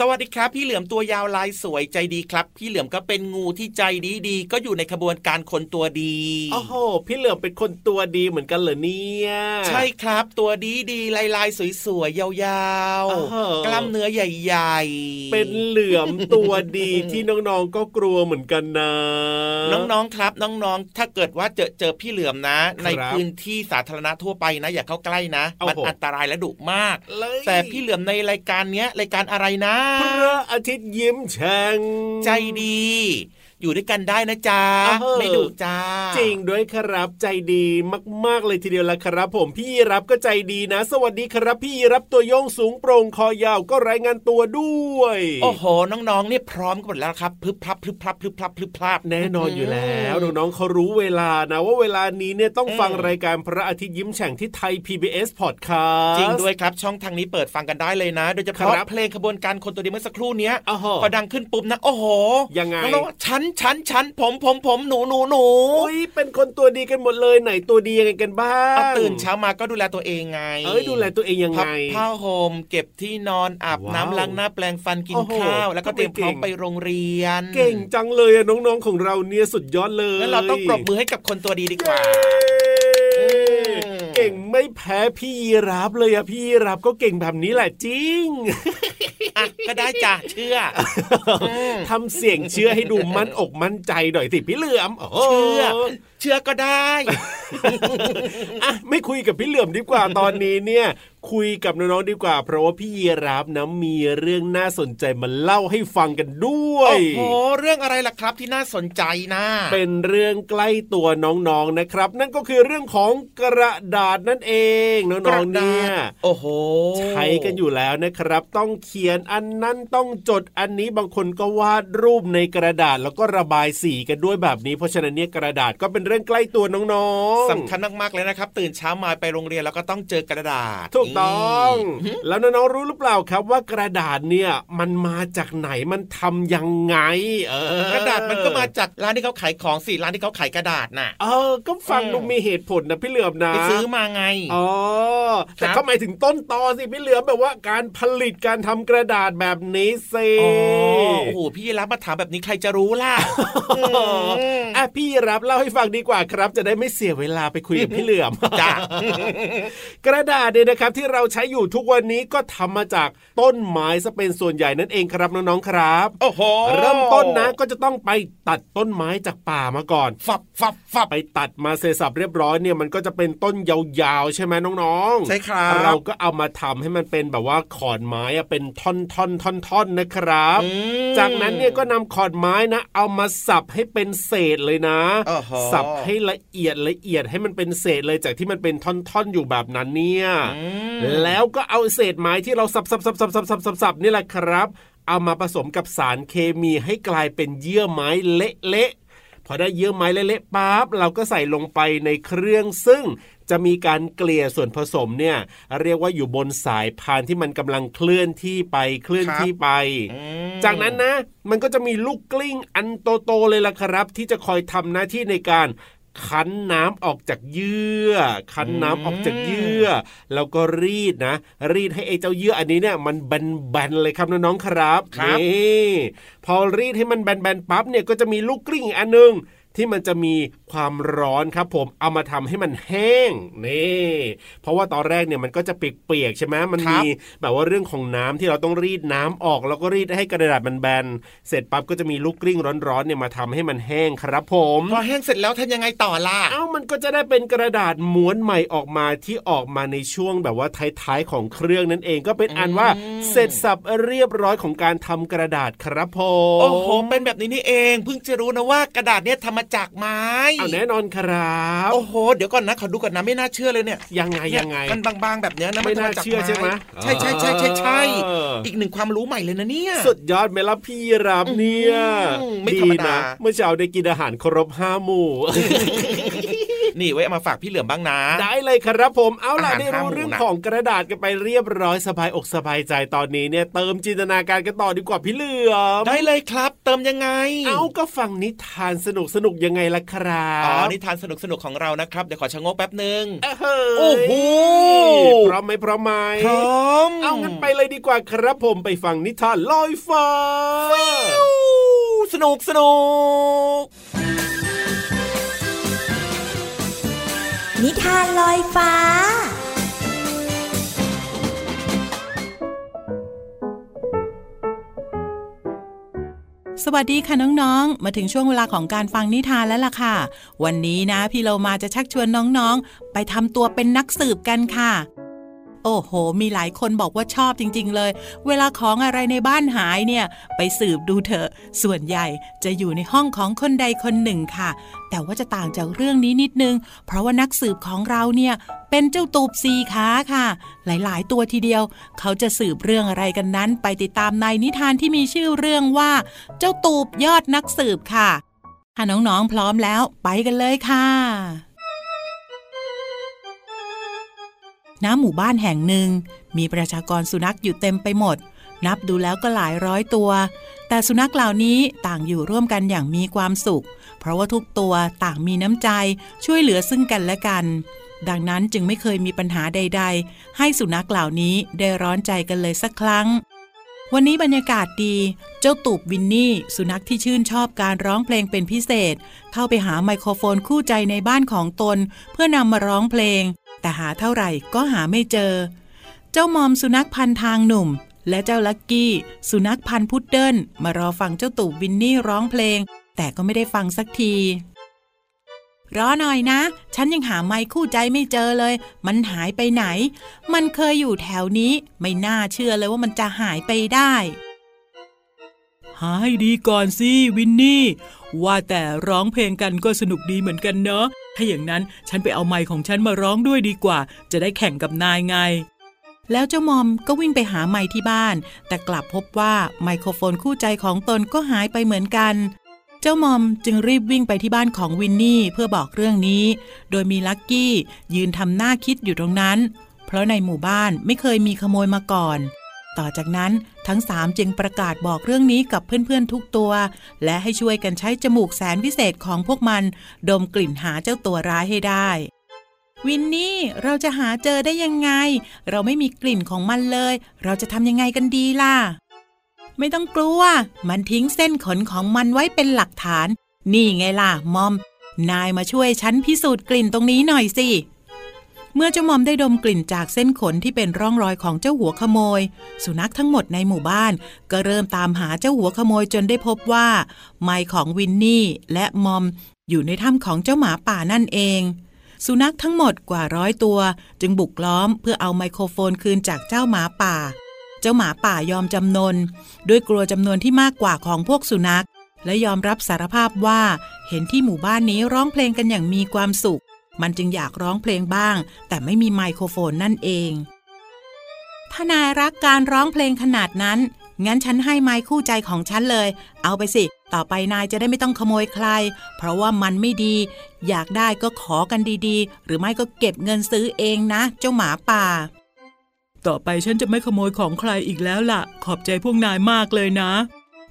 สวัสดีครับ พี่เหลือมตัวยาวลายสวยใจดีครับ พี่เหลือมก็เป็นงูที่ใจดีดีก็อยู่ในขบวนการคนตัวดีโอ้โหพี่เหลือมเป็นคนตัวดีเหมือนกันเหรอเนี่ยใช่ครับตัวดีดีลายลายสวยๆยาวๆกล้ามเนื้อใหญ่ ๆ เป็นเหลือมตัวดีที่น้องๆก็กลัวเหมือนกันนะ น้องๆครับน้องๆ ถ้าเกิดว่าเจอเจอพี่เหลือมนะ ในพื้นที่สาธารณะทั่วไปนะ อย่าเข้าใกล้นะมันอันตรายและดุมาก แต่พี่เหลือมในรายการเนี้ยรายการอะไรนะพระอาทิตย์ยิ้มแฉ่งใจดี อยู่ด้วยกันได้นะจ๊ะไม่ดุจ้าจริงด้วยครับใจดีมาก ๆ เลยทีเดียวละครับผมพี่รับก็ใจดีนะ สวัสดีครับพี่รับตัวโยงสูงโปร่งคอยาวก็รายงานตัวด้วยโอ้โหน้องๆเนี่ยพร้อมกันหมดแล้วครับพึบพับพึบพับพึบพับพึบพับแน่นอนอยู่แล้วน้องๆเขารู้เวลานะว่าเวลานี้เนี่ยต้องฟังรายการพระอาทิตย์ยิ้มแฉ่งที่ไทย PBS Podcast จริงด้วยครับช่องทางนี้เปิดฟังกันได้เลยนะ โดยเฉพาะเพลงขบวนการคนตัวดีเมื่อสักครู่นี้พอดังขึ้นปุ๊บนะโอ้โหยังไงน้องๆฉันฉันฉันผมผมผมหนูหนูหนูอุ้ยเป็นคนตัวดีกันหมดเลยไหนตัวดียังไงกันบ้างตื่นเช้ามาก็ดูแลตัวเองไง เอ้ยดูแลตัวเองยังไงผ้าห่มเก็บที่นอนอาบน้ำล้างหน้าแปลงฟันกินข้าว แล้วก็เตรียมพร้อมไปโรงเรียน เก่งจังเลยน้องๆของเราเนี่ยสุดยอดเลยงั้นเราต้องปรบมือให้กับคนตัวดีดีกว่า เก่งไม่แพ้พี่รับเลยอะพี่รับก็เก่งแบบนี้แหละจริงก็ได้จ้ะเชื่อทำเสียงเชื่อให้ดูมั่นอกมั่นใจหน่อยสิพี่เหลือมเชื่อ เชื่อก็ได้อะไม่คุยกับพี่เหลือมดีกว่าตอนนี้เนี่ย คุยกับน้องๆดีกว่า เพราะว่าพี่ยีรับนะมีเรื่องน่าสนใจมาเล่าให้ฟังกันด้วย โอ้โหเรื่องอะไรล่ะครับที่น่าสนใจนะเป็นเรื่องใกล้ตัวน้องๆนะครับ นั่นก็คือเรื่องของกระดาษนั่นเองน้องๆเนี่ยโอ้โหใช้กันอยู่แล้วนะครับ ต้องเขียนอันนั้นต้องจดอันนี้บางคนก็วาดรูปในกระดาษแล้วก็ระบายสีกันด้วยแบบนี้ เพราะฉะนั้นเนี่ยกระดาษก็เป็นเรื่องใกล้ตัวน้องๆสำคัญมากๆเลยนะครับ ตื่นเช้ามาไปโรงเรียนแล้วก็ต้องเจอกระดาษ ถูกต้อง แล้วน้องๆรู้หรือเปล่าครับว่ากระดาษเนี่ยมันมาจากไหนมันทำยังไง เออกระดาษมันก็มาจากร้านที่เขาขายของสิร้านที่เขาขายกระดาษน่ะ เออ ก็ฟังดูมีเหตุผลนะพี่เหลือมนะไปซื้อมาไงอ๋อแต่เขาหมายถึงต้นตอสิพี่เหลือมแบบว่าการผลิตการทำกระดาษแบบนี้สิโอ้โหพี่รับมาถามแบบนี้ใครจะรู้ล่ะอะพี่รับเล่าให้ฟังดีกว่าครับ จะได้ไม่เสียเวลาไปคุยกับพี่เหลือมจ้ะกระดาษเนี่ยนะครับที่เราใช้อยู่ทุกวันนี้ก็ทำมาจากต้นไม้ซะเป็นส่วนใหญ่นั่นเองครับน้องๆครับโอ้โหเริ่มต้นนะก็จะต้องไปตัดต้นไม้จากป่ามาก่อนฝับฝับฝับไปตัดมาเสร็จสับเรียบร้อยเนี่ยมันก็จะเป็นต้นยาวๆใช่ไหมน้องๆใช่ครับเราก็เอามาทำให้มันเป็นแบบว่าขอนไม้อะเป็นท่อนท่อนท่อนท่อนนะครับ จากนั้นเนี่ยก็นำขอนไม้นะ เอามาสับให้เป็นเศษเลยนะ สับให้ละเอียดละเอียดให้มันเป็นเศษเลยจากที่มันเป็นท่อนๆอยู่แบบนั้นเนี่ยแล้วก็เอาเศษไม้ที่เราสับๆๆๆๆๆนี่แหละครับ เอามาผสมกับสารเคมีให้กลายเป็นเยื่อไม้เละ พอได้เยื่อไม้เละๆปั๊บเราก็ใส่ลงไปในเครื่องซึ่งจะมีการเกลี่ยส่วนผสมเนี่ยเรียกว่าอยู่บนสายพานที่มันกำลังเคลื่อนที่ไปเคลื่อนที่ไป จากนั้นนะ มันก็จะมีลูกกลิ้งอันโตๆเลยล่ะครับ ที่จะคอยทำหน้าที่ในการ คั้นน้ำออกจากเยื่อ คั้นน้ำออกจากเยื่อ แล้วก็รีดนะ รีดให้ไอ้เจ้าเยื่ออันนี้เนี่ยมันแบนๆเลยครับน้องๆครับนี่พอรีดให้มันแบนๆปั๊บเนี่ยก็จะมีลูกกลิ้งอันนึงที่มันจะมี ความร้อนครับผมเอามาทำให้มันแห้งนี่เพราะว่าตอนแรกเนี่ยมันก็จะเปียกๆใช่ไหมมันมีแบบว่าเรื่องของน้ำที่เราต้องรีดน้ำออกแล้วก็รีดให้กระดาษมันแบนเสร็จปั๊บก็จะมีลูกกลิ้งร้อนๆเนี่ยมาทำให้มันแห้งครับผมพอแห้งเสร็จแล้วทำยังไงต่อล่ะเอ้ามันก็จะได้เป็นกระดาษม้วนใหม่ออกมาที่ออกมาในช่วงแบบว่าท้ายๆของเครื่องนั่นเองก็เป็นอันว่าเสร็จสับเรียบร้อยของการทำกระดาษครับผมโอ้โหเป็นแบบนี้นี่เองเพิ่งจะรู้นะว่ากระดาษเนี่ยทำมาจากไม้เอาแน่นอนครับโอ้โหเดี๋ยวก่อนนะขอดูก่อนนะไม่น่าเชื่อเลยเนี่ยยังไงยังไงมันบางๆแบบเนี้ยนะไม่น่าเชื่อใช่ไหมใช่ใช่ใช่ใช่ใช่อีกหนึ่งความรู้ใหม่เลยนะเนี่ยสุดยอดเมล่าพี่รับเนี่ยดีนะเมื่อเช้าได้กินอาหารครบห้าหมู่ นี่ไว้มาฝากพี่เหลือมบ้างนะ ได้เลยครับผมเอาล่ะได้รู้เรื่องของกระดาษกันไปเรียบร้อยสบายอกสบายใจตอนนี้เนี่ยเติมจินตนาการกันต่อดีกว่าพี่เหลือมได้เลยครับ เติมยังไง เอาก็ฟังนิทานสนุกสนุกยังไงล่ะครับอ๋อนิทานสนุกสนุกของเรานะครับเดี๋ยวขอชะงกแป๊บหนึ่งโอ้โหพร้อมไหมพร้อมไหมพร้อมเอางั้นไปเลยดีกว่าครับผมไปฟังนิทานลอยฟ้าสนุกสนุก นิทานลอยฟ้า สวัสดีค่ะน้องๆ มาถึงช่วงเวลาของการฟังนิทานแล้วล่ะค่ะ วันนี้นะ พี่เรามาจะชักชวนน้องๆ ไปทำตัวเป็นนักสืบกันค่ะ อ้โห มีหลายคนบอกว่าชอบจริง ๆ เลย เวลาของอะไรในบ้านหายเนี่ย ไปสืบดูเถอะ ส่วนใหญ่จะอยู่ในห้องของคนใดคนหนึ่งค่ะ แต่ว่าจะต่างจากเรื่องนี้นิดนึง เพราะว่านักสืบของเราเนี่ยเป็นเจ้าตูบสีขาค่ะ หลายๆ ตัวทีเดียว เขาจะสืบเรื่องอะไรกันนั้น ไปติดตามในนิทานที่มีชื่อเรื่องว่า เจ้าตูบยอดนักสืบค่ะถ้าน้องๆพร้อมแล้วไปกันเลยค่ะ น้ำหมู่บ้านแห่งหนึ่ง มีประชากรสุนัขอยู่เต็มไปหมด นับดูแล้วก็หลายร้อยตัว แต่สุนัขเหล่านี้ต่างอยู่ร่วมกันอย่างมีความสุข เพราะว่าทุกตัวต่างมีน้ำใจช่วยเหลือซึ่งกันและกัน ดังนั้นจึงไม่เคยมีปัญหาใด ๆ ให้สุนัขเหล่านี้ได้ร้อนใจกันเลยสักครั้งวันนี้บรรยากาศดี เจ้าตูบวินนี่ สุนัขที่ชื่นชอบการร้องเพลงเป็นพิเศษ เข้าไปหาไมโครโฟนคู่ใจในบ้านของตน เพื่อนำมาร้องเพลง แต่หาเท่าไหร่ก็หาไม่เจอ เจ้ามอมสุนัขพันทางหนุ่ม และเจ้าลักกี้ สุนัขพันพุดเดิลมารอฟังเจ้าตู่วินนี่ร้องเพลง แต่ก็ไม่ได้ฟังสักทีรอหน่อยนะ ฉันยังหาไม้คู่ใจไม่เจอเลย มันหายไปไหน มันเคยอยู่แถวนี้ ไม่น่าเชื่อเลยว่ามันจะหายไปได้ หาให้ดีก่อนสิวินนี่ ว่าแต่ร้องเพลงกันก็สนุกดีเหมือนกันเนาะ ถ้าอย่างนั้นฉันไปเอาไมค์ของฉันมาร้องด้วยดีกว่า จะได้แข่งกับนายไง แล้วเจ้ามอมก็วิ่งไปหาไมค์ที่บ้าน แต่กลับพบว่าไมโครโฟนคู่ใจของตนก็หายไปเหมือนกัน เจ้ามอมจึงรีบวิ่งไปที่บ้านของวินนี่เพื่อบอกเรื่องนี้ โดยมีลักกี้ยืนทำหน้าคิดอยู่ตรงนั้น เพราะในหมู่บ้านไม่เคยมีขโมยมาก่อน ต่อจากนั้นทั้งสามจึงประกาศบอกเรื่องนี้กับเพื่อนๆทุกตัว และให้ช่วยกันใช้จมูกแสนวิเศษของพวกมัน ดมกลิ่นหาเจ้าตัวร้ายให้ได้ วินนี่เราจะหาเจอได้ยังไง เราไม่มีกลิ่นของมันเลย เราจะทำยังไงกันดีล่ะ ไม่ต้องกลัว มันทิ้งเส้นขนของมันไว้เป็นหลักฐาน นี่ไงล่ะมอม นายมาช่วยฉันพิสูจน์กลิ่นตรงนี้หน่อยสิ เมื่อเจ้ามอมได้ดมกลิ่นจากเส้นขนที่เป็นร่องรอยของเจ้าหัวขโมย สุนัขทั้งหมดในหมู่บ้าน ก็เริ่มตามหาเจ้าหัวขโมยจนได้พบว่า ไม้ของวินนี่และมอมอยู่ในถ้ำของเจ้าหมาป่านั่นเอง สุนัขทั้งหมดกว่าร้อยตัว จึงบุกล้อมเพื่อเอาไมโครโฟนคืนจากเจ้าหมาป่า เจ้าหมาป่ายอมจำนน ด้วยกลัวจำนวนที่มากกว่าของพวกสุนัข และยอมรับสารภาพว่า เห็นที่หมู่บ้านนี้ร้องเพลงกันอย่างมีความสุข มันจึงอยากร้องเพลงบ้าง แต่ไม่มีไมโครโฟนนั่นเอง ถ้านายรักการร้องเพลงขนาดนั้น งั้นฉันให้ไม้คู่ใจของฉันเลย เอาไปสิ ต่อไปนายจะได้ไม่ต้องขโมยใคร เพราะว่ามันไม่ดี อยากได้ก็ขอกันดีๆ หรือไม่ก็เก็บเงินซื้อเองนะ เจ้าหมาป่า ต่อไปฉันจะไม่ขโมยของใครอีกแล้วล่ะ ขอบใจพวกนายมากเลยนะ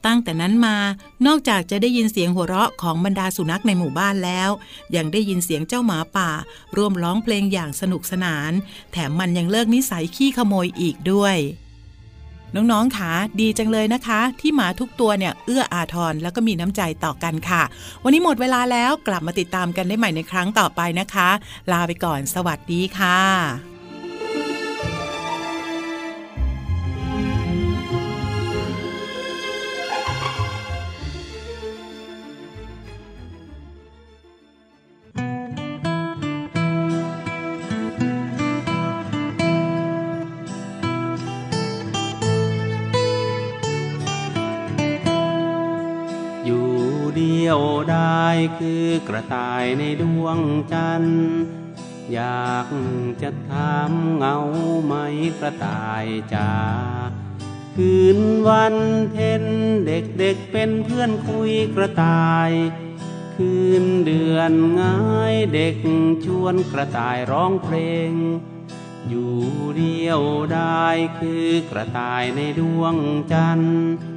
ตั้งแต่นั้นมานอกจากจะได้ยินเสียงหัวเราะของบรรดาสุนัขในหมู่บ้านแล้ว ยังได้ยินเสียงเจ้าหมาป่า ร่วมร้องเพลงอย่างสนุกสนาน แถมมันยังเลิกนิสัยขี้ขโมยอีกด้วยน้องๆค่ะดีจังเลยนะคะ ที่หมาทุกตัวเนี่ย เอื้ออาทรแล้วก็มีน้ำใจต่อกันค่ะ วันนี้หมดเวลาแล้วกลับมาติดตามกันได้ใหม่ในครั้งต่อไปนะคะ ลาไปก่อนสวัสดีค่ะ ได้คือกระต่ายในดวงจันทร์อยากจะถามเงาไหมกระต่ายจ๋าคืนวันเพ็ญเด็กเด็กเป็นเพื่อนคุยกระต่าย คืนเดือนง่ายเด็กชวนกระต่ายร้องเพลง อยู่เดียวได้คือกระต่ายในดวงจันทร์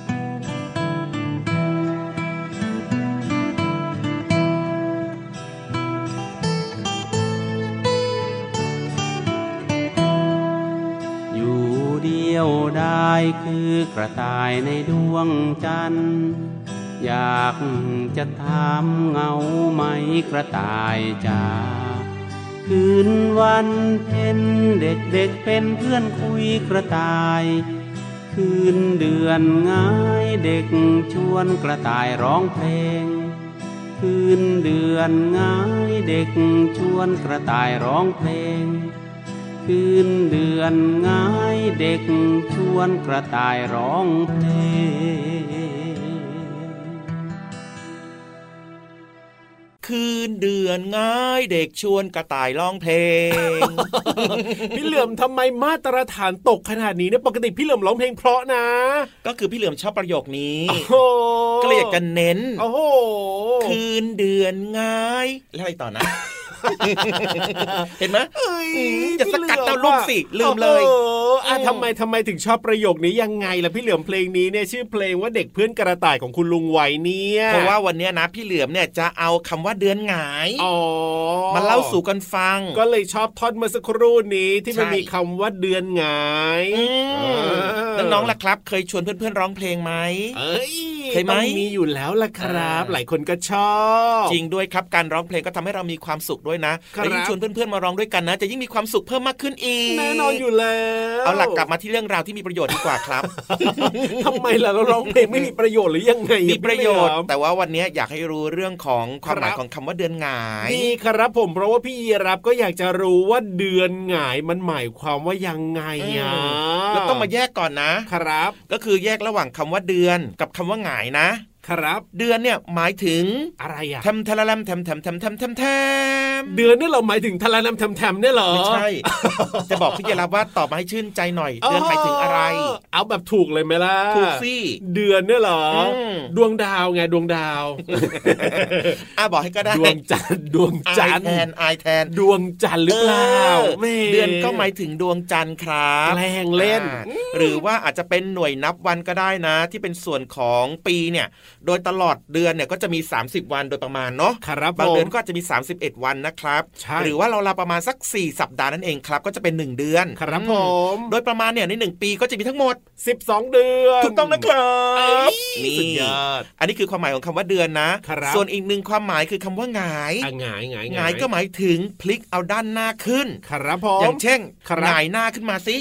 เดียวได้คือกระต่ายในดวงจันทร์อยากจะถามเงาไหมกระต่ายจ๋าคืนวันเพ็ญเด็กเด็กๆเป็นเพื่อนคุยกระต่าย คืนเดือนง่ายเด็กชวนกระต่ายร้องเพลง คืนเดือนง่ายเด็กชวนกระต่ายร้องเพลง คืนเดือนง่ายเด็กชวนกระต่ายร้องเพลงคืนเดือนง่ายเด็กชวนกระต่ายร้องเพลง พี่เหลือมทำไมมาตรฐานตกขนาดนี้เนี่ยปกติพี่เหลือมร้องเพลงเพราะนะ ก็คือพี่เหลือมชอบประโยคนี้โอ้โหก็เลยอยากจะเน้นโอ้โหคืนเดือนง่ายแล้วอะไรต่อนะ เห็นไหมเอ้ยอืมอย่าสกัดเต้าลูกสิลืมเลยโอ้โหอะอืมทำไมทำไมถึงชอบประโยคนี้ยังไงล่ะพี่เหลือมเพลงนี้เนี่ยชื่อเพลงว่าเด็กเพื่อนกระต่ายของคุณลุงไว้เนี่ยเพราะว่าวันเนี้ยนะพี่เหลือมเนี่ยจะเอาคำว่าเดือนหงายอ๋อมาเล่าสู่กันฟัง ก็เลยชอบท่อนเมื่อสักครู่นี้ที่มันใช่มีคำว่าเดือนหงายอืมเน้องๆล่ะครับ เคยชวนเพื่อนๆร้องเพลงไหมเอ้ย เคยไหมต้องมีอยู่แล้วล่ะครับอ่าหลายคนก็ชอบ จริงด้วยครับการร้องเพลงก็ทำให้เรามีความสุขด้วยนะครับแล้วยิ่งชวนเพื่อนๆมาร้องด้วยกันนะ จะยิ่งมีความสุขเพิ่มมากขึ้นอีกแน่นอนอยู่แล้วเอาหลักกลับมาที่เรื่องราวที่มีประโยชน์ดีกว่าครับทำไมล่ะเราร้องเพลงไม่มีประโยชน์หรือยังไงมีประโยชน์พี่เหมแต่ว่าวันนี้อยากให้รู้เรื่องของความหมายครับของคำว่าเดือนหงายดีครับผมเพราะว่าพี่ยีรับก็อยากจะรู้ว่าเดือนหงายมันหมายความว่ายังไงอะแล้วต้องมาแยกก่อนนะครับ ก็คือแยกระหว่างคำว่าเดือนกับคำว่าหงายนะครับ เดือนเนี่ยหมายถึงอะไรอะทำทะละลำทำทำทำทำทำทำ เดือนนี่เราหมายถึงทะเลน้ำแถมๆเนี่ยเหรอไม่ใช่ จะบอกพี่เยรับว่าตอบมาให้ชื่นใจหน่อย เดือนหมายถึงอะไร เอาแบบถูกเลยไหมล่ะถูกสิเดือนเนี่ยเหรออมดวงดาวไงดวงดาวอะบอกให้ก็ได้ดวงจันทร์ดวงจันทร์แทนอายแทนดวงจันทร์หรือเปล่าเออแม่เดือนก็หมายถึงดวงจันทร์ครับแกล้งเล่นอ่าหรือว่าอาจจะเป็นหน่วยนับวันก็ได้นะ ที่เป็นส่วนของปีเนี่ย โดยตลอดเดือนเนี่ยก็จะมี 30 วันโดยประมาณเนาะครับบางผมเดือนก็อาจจะมี 31 วันนะนะครับใช่หรือว่าเราลาประมาณสัก 4 สัปดาห์นั่นเองครับ ก็จะเป็น 1 เดือน ครับผม โดยประมาณเนี่ยใน 1 ปีก็จะมีทั้งหมด 12 เดือนถูกต้องนะครับนี่สุดยอดอันนี้คือความหมายของคำว่าเดือนนะครับส่วนอีกหนึ่งความหมายคือคำว่าหงายอะหงายหงายหงายก็หมายถึงพลิกเอาด้านหน้าขึ้น ครับผมอย่างเช่นครับหงายหน้าขึ้นมาสิ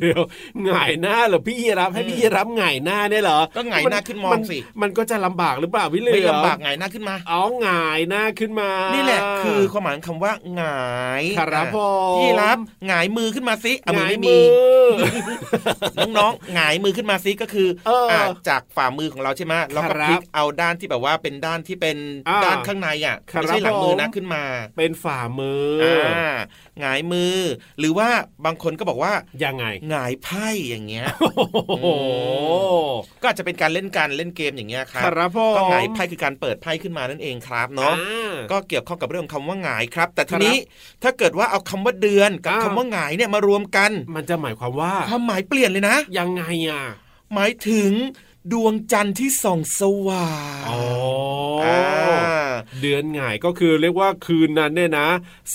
เดี๋ยวหงายหน้าเหรอพี่ยีรับให้พี่ยีรับหงายหน้าเนี่ยเหรอก็หงายหน้าขึ้นมองสิมันก็จะลำบากหรือเปล่าพี่เหลือไม่ลำบากหงายหน้าขึ้นมาอ๋อหงายหน้าขึ้นมา นี่นี่แหละคือความหมายของคำว่าหงายครับผมพี่รับหงายมือขึ้นมาสิอะมือไม่มีน้องๆหงายมือขึ้นมาซิก็คือเอออะจากฝ่ามือของเราใช่ไหมแล้วก็ครับพลิกเอาด้านที่แบบว่าเป็นด้านที่เป็นอ่าด้านข้างในอะครับไม่ใช่หลังมือนะผมขึ้นมา เป็นฝ่ามือออ่าหงายมือ หรือว่าบางคนก็บอกว่ายังไงหงายไพ่อย่างเงี้ยโอ้โหก็อาจจะเป็นการเล่นการเล่นเกมอย่างเงี้ยครัครับผมก็หงายไพ่คือการเปิดไพ่ขึ้นมานั่นเองครับเนาะอ่าก็เกี่ยวข้องกับเรื่องของคำว่าหงายครับ แต่ทีครับนี้ถ้าเกิดว่าเอาคำว่าเดือนกับอ้าวคำว่าหงายเนี่ยมารวมกัน มันจะหมายความว่าความหมายเปลี่ยนเลยนะ ยังไงอะหมายถึงดวงจันทร์ที่ส่องสว่างอ๋ออ่า เดือนหงายก็คือเรียกว่าคืนนั้นเนี่ยนะ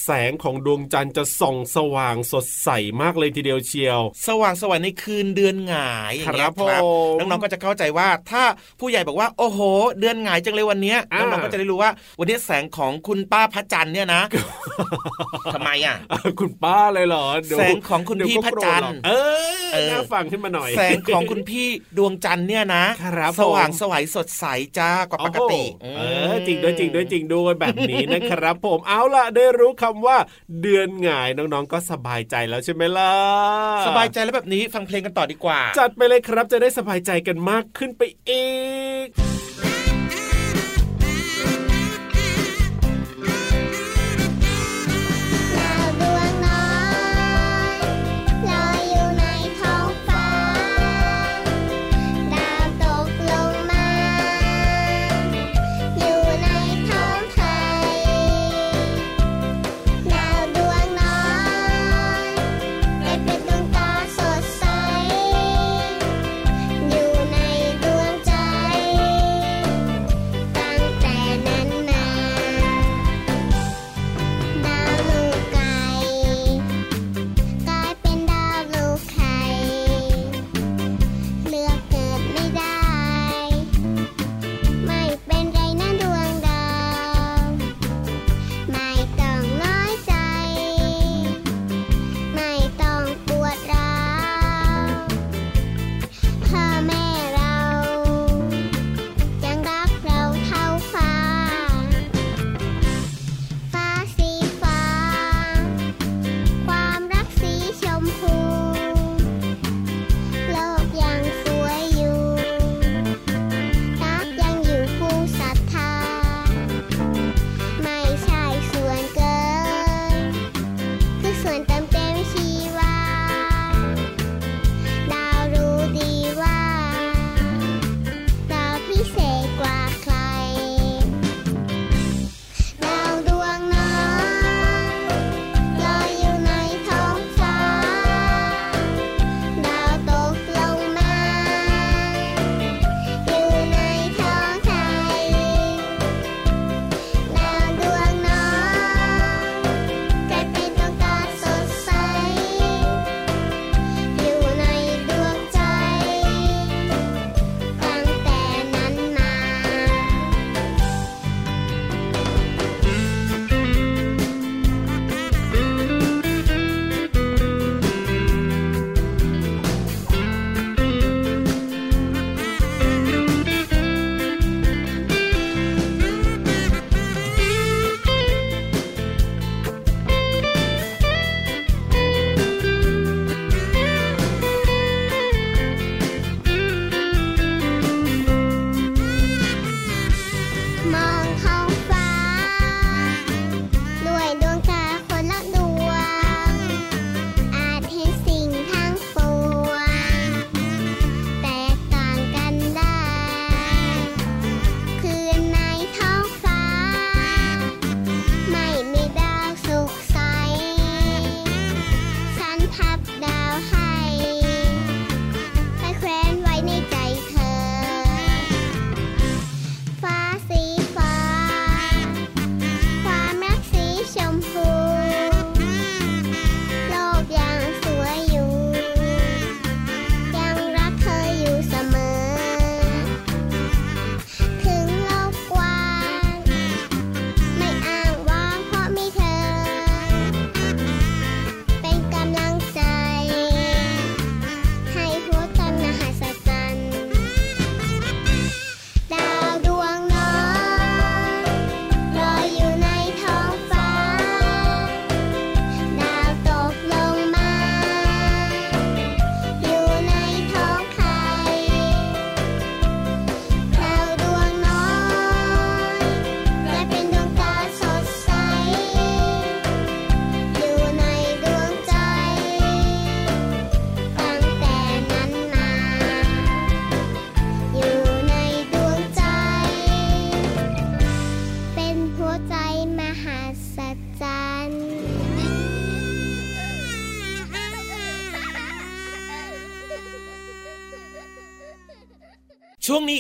แสงของดวงจันทร์จะส่องสว่างสดใสมากเลยทีเดียวเชียว สว่างสว่างในคืนเดือนหงายอย่างเงี้ยครับครับผมน้องๆก็จะเข้าใจว่าถ้าผู้ใหญ่บอกว่าโอ้โห เดือนหงายจังเลยวันเนี้ยอ่าน้องๆก็จะได้รู้ว่า วันนี้แสงของคุณป้าพระจันทร์เนี่ยนะทำไมอะอะคุณป้าเลยเหรอเดี๋ยวแสงของคุณเดี๋ยวพี่ก็พระโกธจันทหร์อกเอเอออน่าฟังขึ้นมาหน่อย แสงของคุณพี่ดวงจันทร์เนี่ยนะครับสว่างผมสวัยสดใสจ้ากว่าปกติโอ้โหเออจริงด้วยจริงด้วยจริงด้วยแบบนี้นะครับ ผมเอาล่ะได้รู้คำว่าเดือนหงายน้องๆ ก็สบายใจแล้วใช่ไหมล่ะ สบายใจแล้วแบบนี้ฟังเพลงกันต่อดีกว่า จัดไปเลยครับจะได้สบายใจกันมากขึ้นไปอีก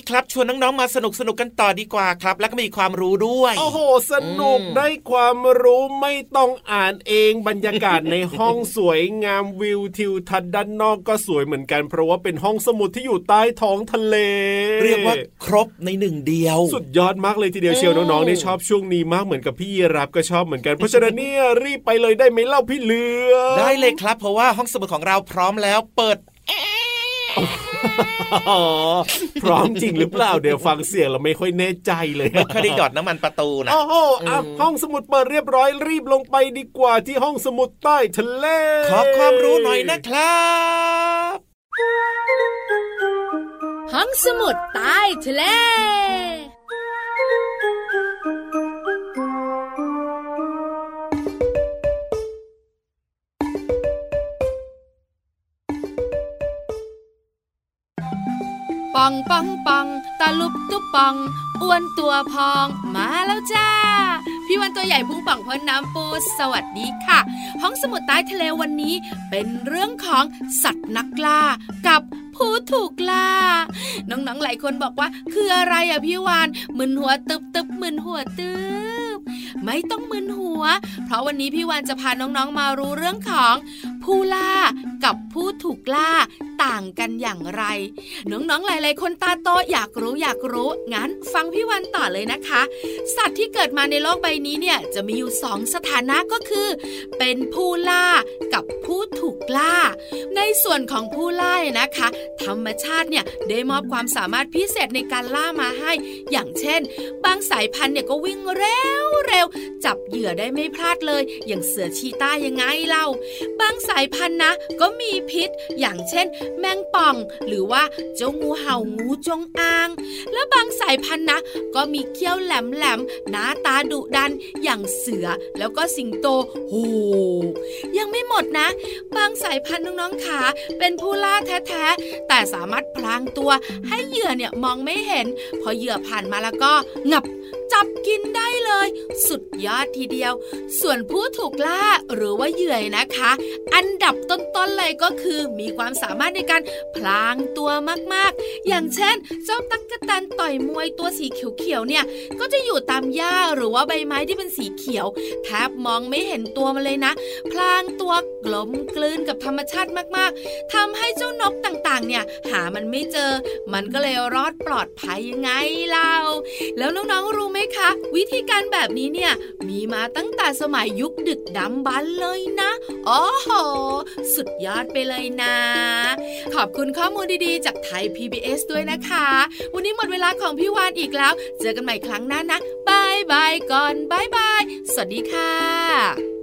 ครับ ชวนน้องๆมาสนุกสนุกกันต่อดีกว่าครับ แล้วก็มีความรู้ด้วย โอ้โห สนุกได้ความรู้ไม่ต้องอ่านเองบรรยากาศในห้องสวยงามวิวทิวทัศน์ด้านนอกก็สวยเหมือนกัน เพราะว่าเป็นห้องสมุดที่อยู่ใต้ท้องทะเล เรียกว่าครบในหนึ่งเดียว สุดยอดมากเลยทีเดียวเชียวน้องๆนี่ชอบช่วงนี้มากเหมือนกับพี่ยีรับก็ชอบเหมือนกันเพราะฉะนั้นเนี่ยรีบไปเลยได้ไหมเล่าพี่เหลือได้เลยครับ เพราะว่าห้องสมุดของเราพร้อมแล้วเปิด พร้อมจริงหรือเปล่าเดี๋ยวฟังเสียงเราไม่ค่อยแน่ใจเลยไม่ค่อยได้หยอดน้ำมันประตูนะโอ้โหห้องสมุดเปิดเรียบร้อยรีบลงไปดีกว่าที่ห้องสมุดใต้ทะเลขอความรู้หน่อยนะครับห้องสมุดใต้ทะเล ปังปังปังตาลุบตุ๊บปังอ้วนตัวพองมาแล้วจ้า พี่วันตัวใหญ่พุงป่องพ้นน้ำปูสวัสดีค่ะ ห้องสมุดใต้ทะเลวันนี้ เป็นเรื่องของสัตว์นักล่ากับผู้ถูกล่า น้องๆหลายคนบอกว่า คืออะไรอะพี่วานมึนหัวตึบตึบมึนหัวตึบไม่ต้องมึนหัว เพราะวันนี้พี่วานจะพาน้องๆมารู้เรื่องของผู้ล่า กับผู้ถูกล่าต่างกันอย่างไร น้องๆหลายๆ คนตาโตอยากรู้อยากรู้ งั้นฟังพี่วันต่อเลยนะคะ สัตว์ที่เกิดมาในโลกใบนี้เนี่ยจะมีอยู่สองสถานะก็คือ เป็นผู้ล่ากับผู้ถูกล่า ในส่วนของผู้ล่านะคะ ธรรมชาติเนี่ยได้มอบความสามารถพิเศษในการล่ามาให้ อย่างเช่น บางสายพันธุ์เนี่ยก็วิ่งเร็วเร็วจับเหยื่อได้ไม่พลาดเลย อย่างเสือชีต้ายังไงเล่า บางสายพันธุ์นะก็มีพิษ อย่างเช่น แมงป่อง หรือว่าเจ้างูเห่างูจงอาง และบางสายพันธุ์นะ ก็มีเขี้ยวแหลมแหลมหน้าตาดุดันอย่างเสือแล้วก็สิงโตโหยังไม่หมดนะ บางสายพันธุ์น้องๆขาเป็นผู้ล่าแท้ๆแต่สามารถพลางตัวให้เหยื่อเนี่ยมองไม่เห็น พอเหยื่อผ่านมาแล้วก็งับจับกินได้เลย สุดยอดทีเดียว ส่วนผู้ถูกล่าหรือว่าเหยื่อนะคะ อันดับต้นๆเลยก็คือมีความสามารถในการพลางตัวมากๆ อย่างเช่น เจ้าตั๊กแตนต่อยมวยตัวสีเขียวๆเนี่ย ก็จะอยู่ตามหญ้าหรือว่าใบไม้ที่เป็นสีเขียว แทบมองไม่เห็นตัวมันเลยนะ พลางตัวกลมกลืนกับธรรมชาติมากๆทำให้เจ้านกต่างๆ เนี่ยหามันไม่เจอ มันก็เลยรอดปลอดภัยยังไงเล่า แล้วน้องๆรู้ไหมคะ วิธีการแบบนี้เนี่ยมีมาตั้งแต่สมัยยุคดึกดำบรรเลยนะโอ้โห สุดยอดไปเลยนะ ขอบคุณข้อมูลดีๆ จากไทย PBS ด้วยนะคะ วันนี้หมดเวลาของพี่วานอีกแล้ว เจอกันใหม่ครั้งหน้านะบายบายก่อนบายบาย สวัสดีค่ะ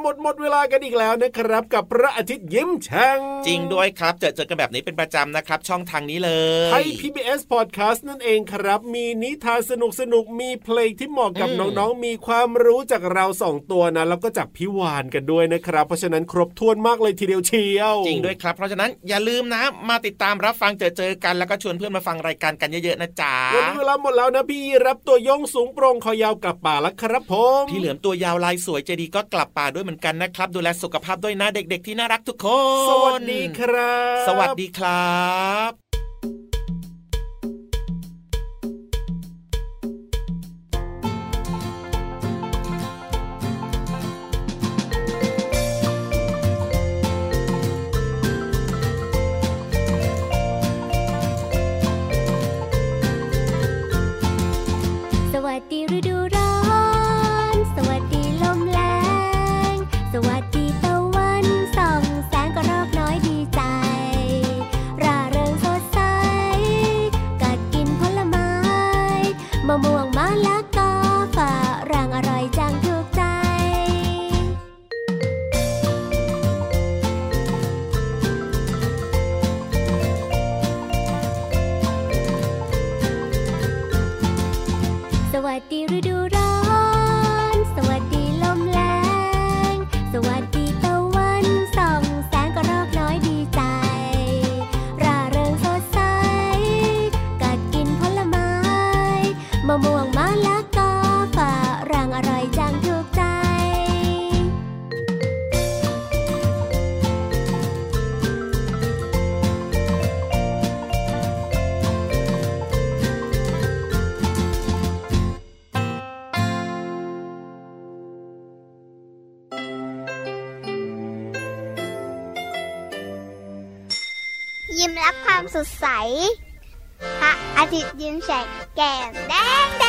หมดหมดเวลากันอีกแล้วนะครับ กับพระอาทิตย์ยิ้มแฉ่งจริงด้วยครับเจอเจอกันแบบนี้เป็นประจำนะครับ ช่องทางนี้เลยไทย PBS Podcast นั่นเองครับ มีนิทานสนุกสนุกมีเพลงที่เหมาะกับน้องๆ มีความรู้จากเราสองตัวนะ แล้วก็จากพี่วานกันด้วยนะครับ เพราะฉะนั้นครบถ้วนมากเลยทีเดียวเชียว จริงด้วยครับ เพราะฉะนั้นอย่าลืมนะ มาติดตามรับฟังเจอเจอกันแล้วก็ชวนเพื่อนมาฟังรายการกันเยอะๆนะจ๊ะวันนี้เวลาหมดแล้วนะพี่รับตัวยงสูงโปร่งคอยาวกลับป่าแล้วครับผมพี่เหลือมตัวยาวลายสวยใจดีก็กลับป่าด้วยเหมือนกันนะครับ ดูแลสุขภาพด้วยนะเด็ก ๆ ที่น่ารักทุกคน สวัสดีครับ สวัสดีครับ วามสดใส พระอาทิตย์ยิ้มแฉกแก้มแดงแด